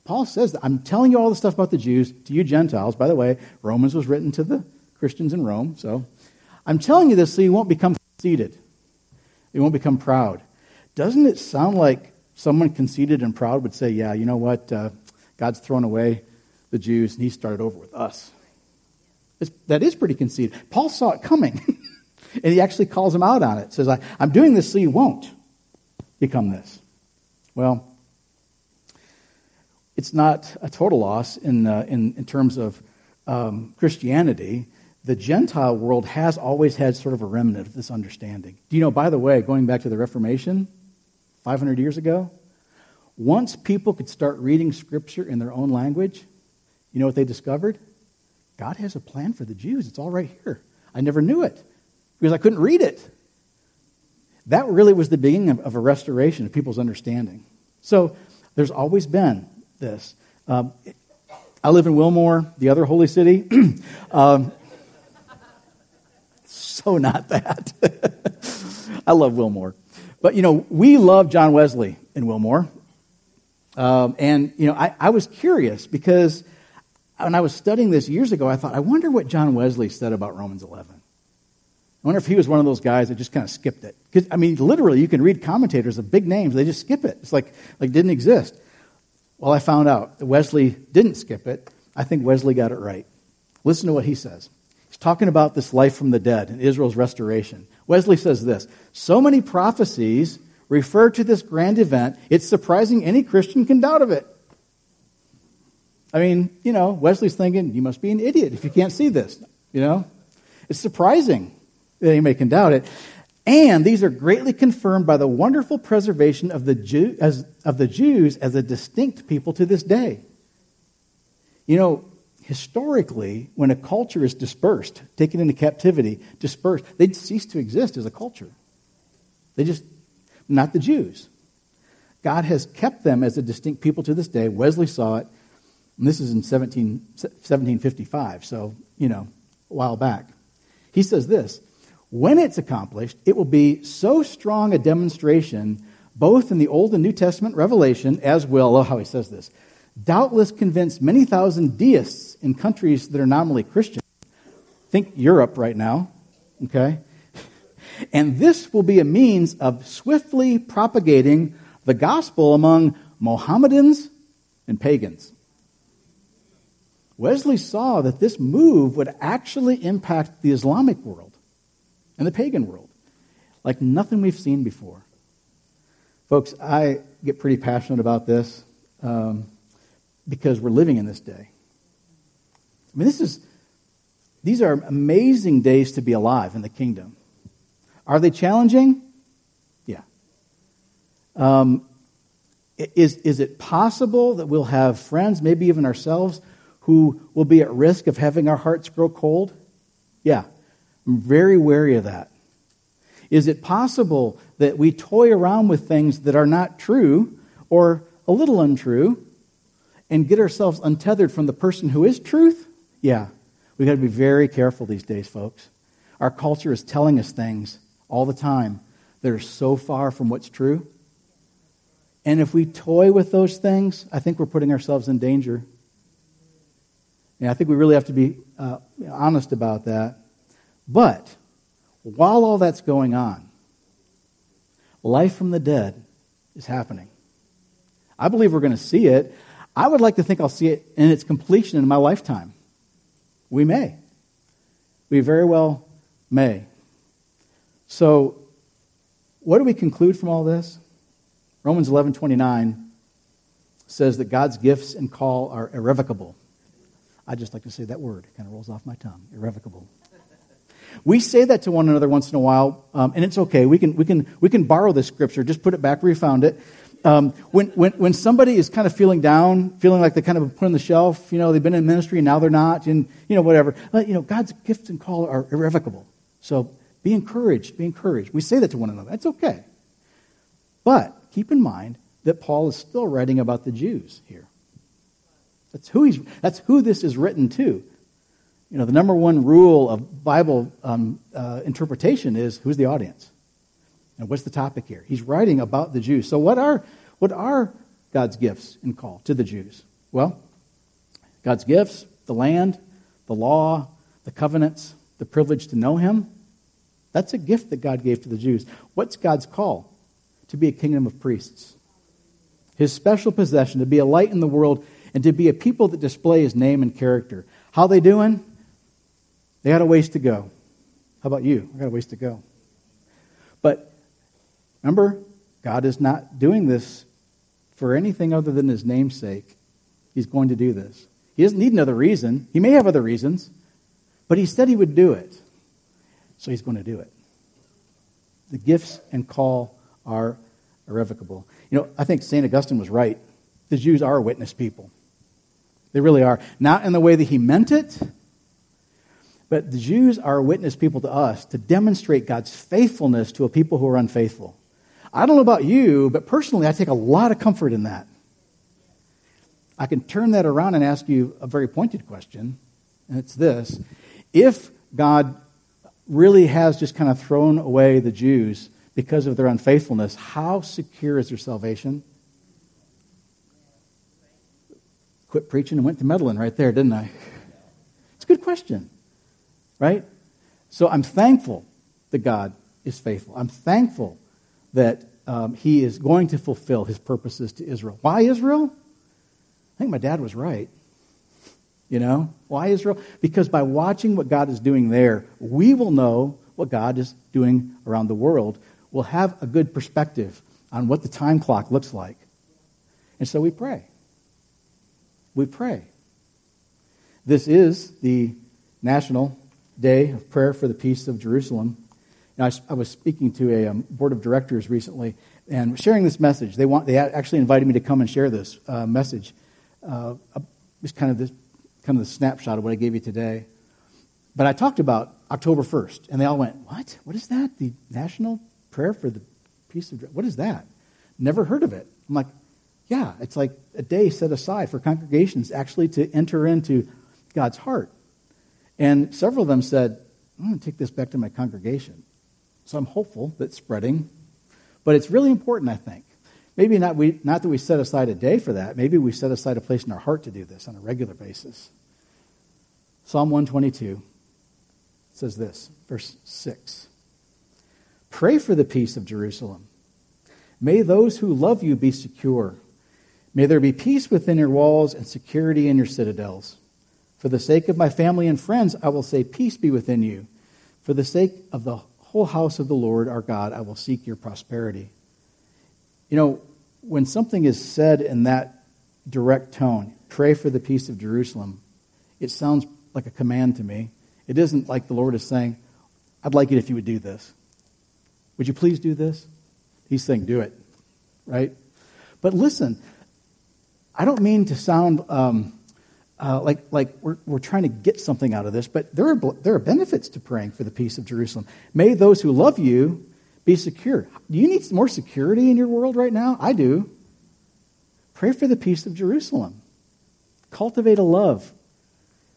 Paul says that I'm telling you all the stuff about the Jews to you Gentiles. By the way, Romans was written to the Christians in Rome. So I'm telling you this so you won't become conceited. You won't become proud. Doesn't it sound like someone conceited and proud would say, Yeah, you know what? Uh, God's thrown away the Jews and he started over with us. That is pretty conceited. Paul saw it coming. and he actually calls him out on it. Says, I, I'm doing this so you won't become this. Well, it's not a total loss in, uh, in, in terms of um, Christianity the Gentile world has always had sort of a remnant of this understanding. Do you know, by the way, going back to the Reformation 500 years ago, once people could start reading Scripture in their own language, you know what they discovered? God has a plan for the Jews. It's all right here. I never knew it because I couldn't read it. That really was the beginning of, of a restoration of people's understanding. So there's always been this. Um, I live in Wilmore, the other holy city. um, so not that. I love Wilmore. But, you know, we love John Wesley in Wilmore. Um, and, you know, I, I was curious because when I was studying this years ago, I thought, I wonder what John Wesley said about Romans 11. I wonder if he was one of those guys that just kind of skipped it. Because, I mean, literally, you can read commentators of big names, they just skip it. It's like, like didn't exist. Well, I found out that Wesley didn't skip it. I think Wesley got it right. Listen to what he says. He's talking about this life from the dead and Israel's restoration. Wesley says this So many prophecies refer to this grand event, it's surprising any Christian can doubt of it. I mean, you know, Wesley's thinking, you must be an idiot if you can't see this. You know? It's surprising that anybody can doubt it. And these are greatly confirmed by the wonderful preservation of the, Jew, as, of the Jews as a distinct people to this day. You know, historically, when a culture is dispersed, taken into captivity, dispersed, they cease to exist as a culture. They just, not the Jews. God has kept them as a distinct people to this day. Wesley saw it, and this is in 17, 1755, so, you know, a while back. He says this When it's accomplished, it will be so strong a demonstration, both in the Old and New Testament revelation, as will, oh, how he says this, doubtless convince many thousand deists in countries that are nominally Christian. Think Europe right now, okay? And this will be a means of swiftly propagating the gospel among Mohammedans and pagans. Wesley saw that this move would actually impact the Islamic world and the pagan world like nothing we've seen before. Folks, I get pretty passionate about this. Um, because we're living in this day. I mean, this is, these are amazing days to be alive in the kingdom. Are they challenging? Yeah. Um, is, is it possible that we'll have friends, maybe even ourselves, who will be at risk of having our hearts grow cold? Yeah. I'm very wary of that. Is it possible that we toy around with things that are not true or a little untrue and get ourselves untethered from the person who is truth, yeah, we've got to be very careful these days, folks. Our culture is telling us things all the time that are so far from what's true. And if we toy with those things, I think we're putting ourselves in danger. And I think we really have to be uh, honest about that. But while all that's going on, life from the dead is happening. I believe we're going to see it. I would like to think I'll see it in its completion in my lifetime. We may. We very well may. So, what do we conclude from all this? Romans 11:29 says that God's gifts and call are irrevocable. I just like to say that word; it kind of rolls off my tongue. Irrevocable. We say that to one another once in a while, um, and it's okay. We can, we, can, we can borrow this scripture, just put it back where you found it. Um, when, when, when somebody is kind of feeling down, feeling like they kind of put on the shelf, you know, they've been in ministry and now they're not, and, you know, whatever. You know, God's gifts and call are irrevocable. So be encouraged, be encouraged. We say that to one another. That's okay. But keep in mind that Paul is still writing about the Jews here. That's who, he's, that's who this is written to. You know, the number one rule of Bible um, uh, interpretation is who's the audience? And what's the topic here? He's writing about the Jews. So, what are, what are God's gifts and call to the Jews? Well, God's gifts, the land, the law, the covenants, the privilege to know Him. That's a gift that God gave to the Jews. What's God's call? To be a kingdom of priests. His special possession, to be a light in the world and to be a people that display His name and character. How they doing? They got a ways to go. How about you? I got a ways to go. But remember, God is not doing this for anything other than his namesake. He's going to do this. He doesn't need another reason. He may have other reasons, but he said he would do it. So he's going to do it. The gifts and call are irrevocable. You know, I think St. Augustine was right. The Jews are a witness people. They really are. Not in the way that he meant it, but the Jews are a witness people to us to demonstrate God's faithfulness to a people who are unfaithful. I don't know about you, but personally, I take a lot of comfort in that. I can turn that around and ask you a very pointed question, and it's this If God really has just kind of thrown away the Jews because of their unfaithfulness, how secure is their salvation? Quit preaching and went to meddling right there, didn't I? It's a good question right? So I'm thankful that God is faithful. I'm thankful that um, He is going to fulfill His purposes to Israel. Why Israel? I think my dad was right. You know? Why Israel? Because by watching what God is doing there, we will know what God is doing around the world. We'll have a good perspective on what the time clock looks like. And so we pray. We pray. This is the National day of prayer for the peace of Jerusalem. I, I, was speaking to a um, board of directors recently and sharing this message. They want they actually invited me to come and share this uh, message. Uh, just kind of this kind of the snapshot of what I gave you today. But I talked about October 1st, and they all went, "What? What is that? The national prayer for the peace of Jerusalem? what is that? Never heard of it." I'm like, "Yeah, it's like a day set aside for congregations actually to enter into God's heart." And several of them said, I'm going to take this back to my congregation. So I'm hopeful that spreading. But it's really important, I think. Maybe not, we, not that we set aside a day for that. Maybe we set aside a place in our heart to do this on a regular basis. Psalm 122 says this, verse 6 Pray for the peace of Jerusalem. May those who love you be secure. May there be peace within your walls and security in your citadels. For the sake of my family and friends, I will say, Peace be within you. For the sake of the whole house of the Lord our God, I will seek your prosperity. You know, when something is said in that direct tone, pray for the peace of Jerusalem, it sounds like a command to me. It isn't like the Lord is saying, I'd like it if you would do this. Would you please do this? He's saying, do it, right? But listen, I don't mean to sound um, uh, like, like we're, we're trying to get something out of this, but there are, there are benefits to praying for the peace of Jerusalem. May those who love you be secure. Do you need more security in your world right now? I do. Pray for the peace of Jerusalem. Cultivate a love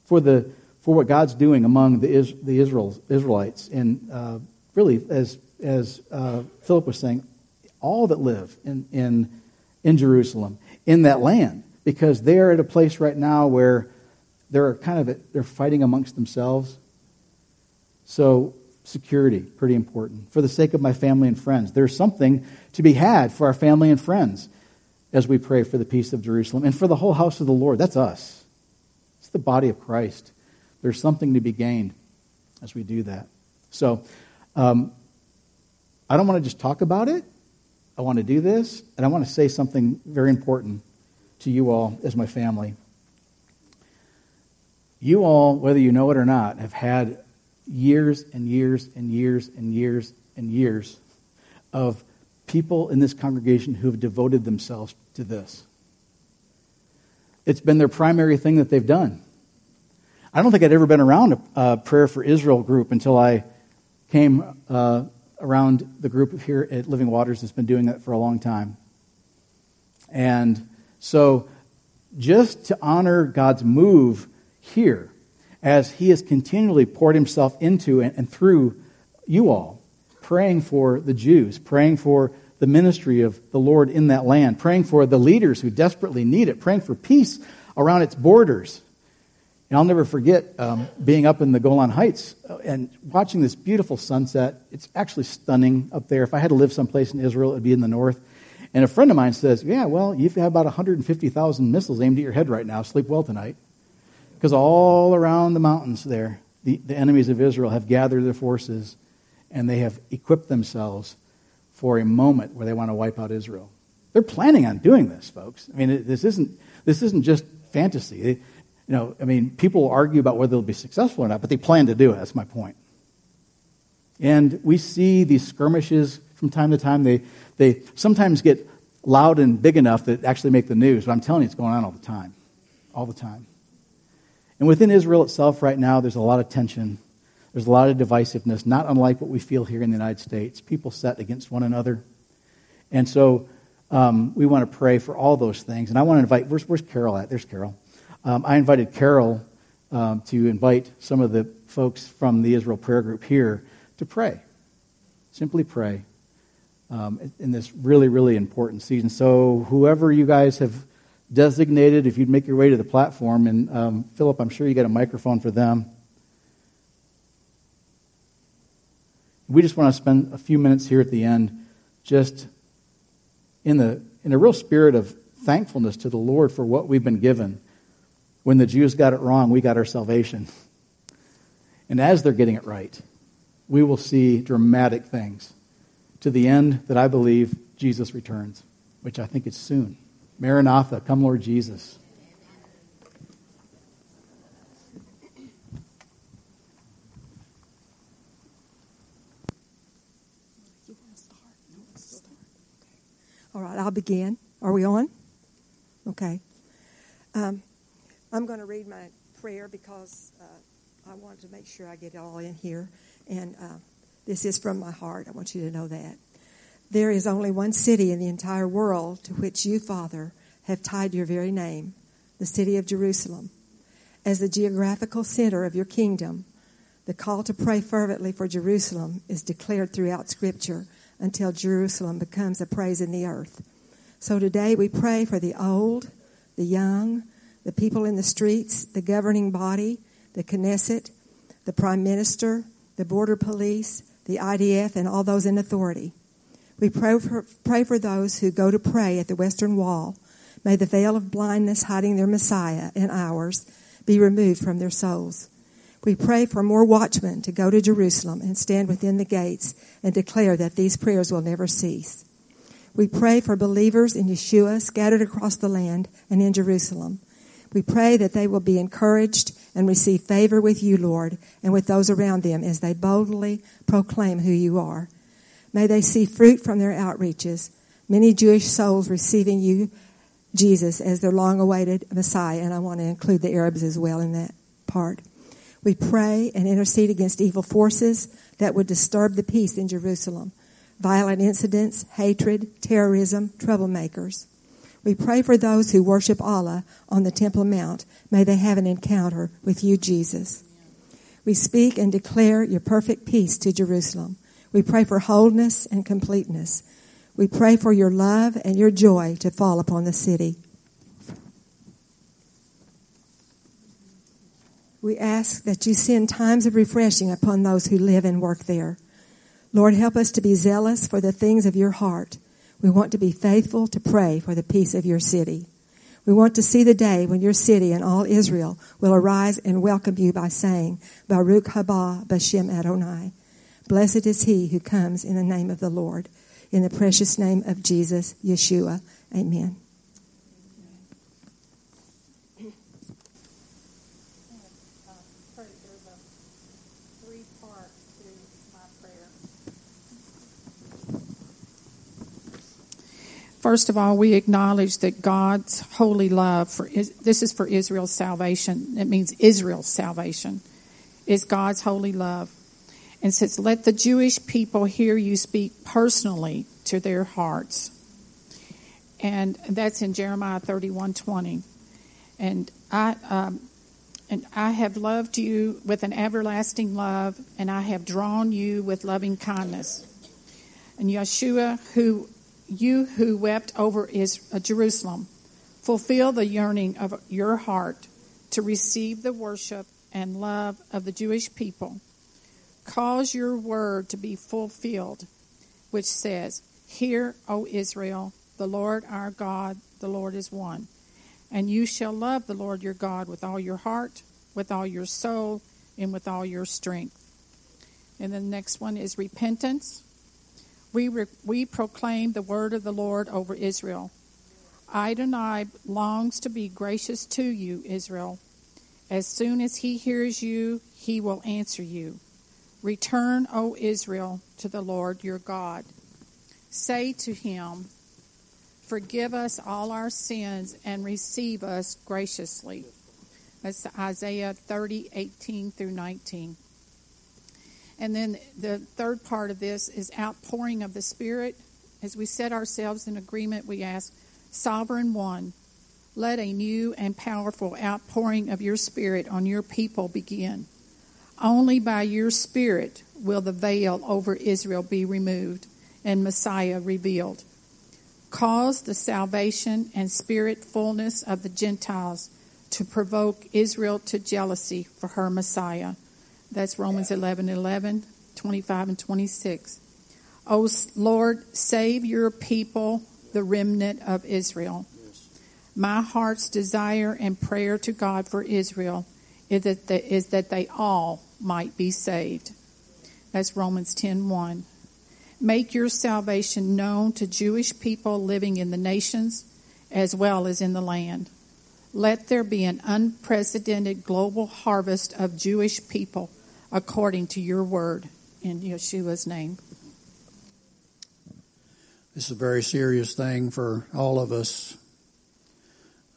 for, the, for what God's doing among the, Is, the Israel, Israelites. And uh, really, as, as uh, Philip was saying, all that live in, in, in Jerusalem, in that land because they are at a place right now where they're kind of they're fighting amongst themselves. So security, pretty important. For the sake of my family and friends, there's something to be had for our family and friends as we pray for the peace of Jerusalem and for the whole house of the Lord. That's us. It's the body of Christ. There's something to be gained as we do that. So, um, I don't want to just talk about it. I want to do this, and I want to say something very important to you all as my family. You all, whether you know it or not, have had years and years and years and years and years of people in this congregation who have devoted themselves to this. It's been their primary thing that they've done. I don't think I'd ever been around a, a prayer for Israel group until I came uh, around the group here at Living Waters that's been doing that for a long time. And so, just to honor God's move here, as He has continually poured Himself into and, and through you all, praying for the Jews, praying for the ministry of the Lord in that land, praying for the leaders who desperately need it, praying for peace around its borders. And I'll never forget um, being up in the Golan Heights uh, and watching this beautiful sunset. It's actually stunning up there. If I had to live someplace in Israel, it would be in the north. And a friend of mine says, Yeah, well, you've about 150,000 missiles aimed at your head right now. Sleep well tonight. Because all around the mountains there, the, the enemies of Israel have gathered their forces and they have equipped themselves for a moment where they want to wipe out Israel. They're planning on doing this, folks. I mean, this isn't, this isn't just fantasy. You know, I mean, people argue about whether they'll be successful or not, but they plan to do it. That's my point. And we see these skirmishes from time to time. They, they sometimes get loud and big enough that actually make the news, but I'm telling you, it's going on all the time. All the time. And within Israel itself right now, there's a lot of tension. There's a lot of divisiveness, not unlike what we feel here in the United States. People set against one another. And so um, we want to pray for all those things. And I want to invite, where's, where's Carol at? There's Carol. Um, I invited Carol um, to invite some of the folks from the Israel Prayer Group here to pray. Simply pray um, in this really, really important season. So, whoever you guys have designated, if you'd make your way to the platform, and um, Philip, I'm sure you got a microphone for them. We just want to spend a few minutes here at the end just in, the, in a real spirit of thankfulness to the Lord for what we've been given. When the Jews got it wrong, we got our salvation. And as they're getting it right, we will see dramatic things to the end that I believe Jesus returns, which I think is soon. Maranatha, come Lord Jesus. All right, I'll begin. Are we on? Okay. Um, I'm going to read my prayer because uh, I want to make sure I get it all in here. And uh, this is from my heart. I want you to know that. There is only one city in the entire world to which you, Father, have tied your very name, the city of Jerusalem. As the geographical center of your kingdom, the call to pray fervently for Jerusalem is declared throughout Scripture until Jerusalem becomes a praise in the earth. So today we pray for the old, the young, the people in the streets, the governing body, the Knesset, the prime minister, the border police, the IDF, and all those in authority. We pray for, pray for those who go to pray at the Western Wall. May the veil of blindness hiding their Messiah and ours be removed from their souls. We pray for more watchmen to go to Jerusalem and stand within the gates and declare that these prayers will never cease. We pray for believers in Yeshua scattered across the land and in Jerusalem. We pray that they will be encouraged and receive favor with you, Lord, and with those around them as they boldly proclaim who you are. May they see fruit from their outreaches, many Jewish souls receiving you, Jesus, as their long awaited Messiah. And I want to include the Arabs as well in that part. We pray and intercede against evil forces that would disturb the peace in Jerusalem violent incidents, hatred, terrorism, troublemakers. We pray for those who worship Allah on the Temple Mount. May they have an encounter with you, Jesus. We speak and declare your perfect peace to Jerusalem. We pray for wholeness and completeness. We pray for your love and your joy to fall upon the city. We ask that you send times of refreshing upon those who live and work there. Lord, help us to be zealous for the things of your heart. We want to be faithful to pray for the peace of your city. We want to see the day when your city and all Israel will arise and welcome you by saying, Baruch haba b'shem Adonai. Blessed is he who comes in the name of the Lord. In the precious name of Jesus, Yeshua. Amen. First of all, we acknowledge that God's holy love for this is for Israel's salvation. It means Israel's salvation is God's holy love. And says, let the Jewish people hear you speak personally to their hearts. And that's in Jeremiah 31 20. And I, um, and I have loved you with an everlasting love, and I have drawn you with loving kindness. And Yeshua, who you who wept over uh, Jerusalem, fulfill the yearning of your heart to receive the worship and love of the Jewish people. Cause your word to be fulfilled, which says, Hear, O Israel, the Lord our God, the Lord is one. And you shall love the Lord your God with all your heart, with all your soul, and with all your strength. And the next one is repentance. We, re- we proclaim the word of the Lord over Israel. Adonai longs to be gracious to you, Israel. As soon as he hears you, he will answer you. Return, O Israel, to the Lord your God. Say to him, Forgive us all our sins and receive us graciously. That's Isaiah 30, 18 through 19. And then the third part of this is outpouring of the Spirit. As we set ourselves in agreement, we ask, Sovereign One, let a new and powerful outpouring of your Spirit on your people begin. Only by your Spirit will the veil over Israel be removed and Messiah revealed. Cause the salvation and spirit fullness of the Gentiles to provoke Israel to jealousy for her Messiah. That's Romans 11 11, 25 and 26. O Lord, save your people, the remnant of Israel. My heart's desire and prayer to God for Israel is that, they, is that they all might be saved. That's Romans 10 1. Make your salvation known to Jewish people living in the nations as well as in the land. Let there be an unprecedented global harvest of Jewish people according to your word in Yeshua's name. This is a very serious thing for all of us.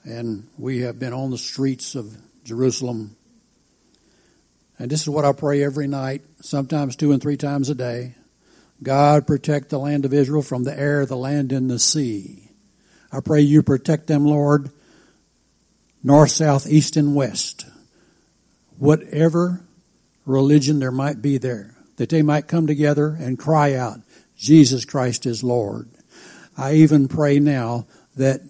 And we have been on the streets of Jerusalem. And this is what I pray every night, sometimes two and three times a day. God protect the land of Israel from the air, the land, and the sea. I pray you protect them, Lord, north, south, east, and west. Whatever religion there might be there, that they might come together and cry out, Jesus Christ is Lord. I even pray now that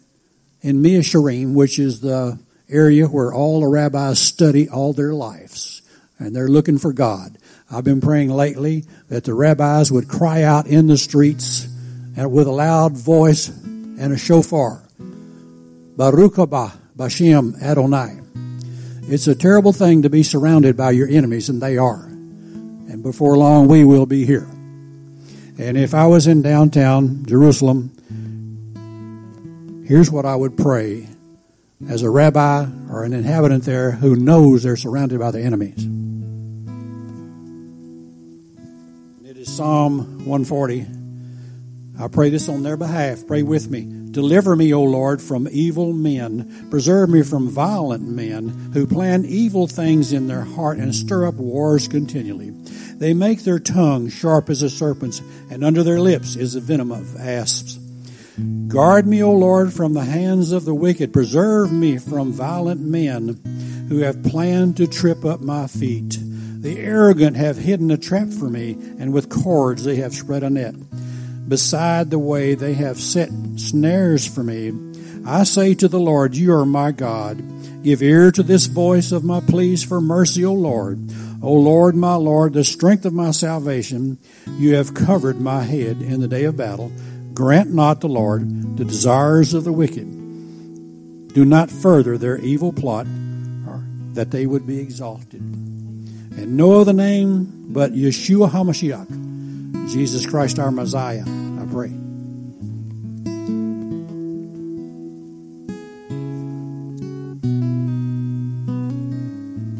in Shearim, which is the area where all the rabbis study all their lives, and they're looking for God. I've been praying lately that the rabbis would cry out in the streets and with a loud voice and a shofar, Baruch haba Bashem Adonai. It's a terrible thing to be surrounded by your enemies, and they are. And before long, we will be here. And if I was in downtown Jerusalem, here's what I would pray as a rabbi or an inhabitant there who knows they're surrounded by the enemies. It is Psalm 140. I pray this on their behalf. Pray with me. Deliver me, O Lord, from evil men. Preserve me from violent men who plan evil things in their heart and stir up wars continually. They make their tongue sharp as a serpent's, and under their lips is the venom of asps. Guard me, O Lord, from the hands of the wicked. Preserve me from violent men who have planned to trip up my feet. The arrogant have hidden a trap for me, and with cords they have spread a net beside the way they have set snares for me. I say to the Lord, You are my God. Give ear to this voice of my pleas for mercy, O Lord. O Lord, my Lord, the strength of my salvation, you have covered my head in the day of battle. Grant not the Lord the desires of the wicked. Do not further their evil plot, or that they would be exalted. And no other name but Yeshua HaMashiach Jesus Christ, our Messiah, I pray.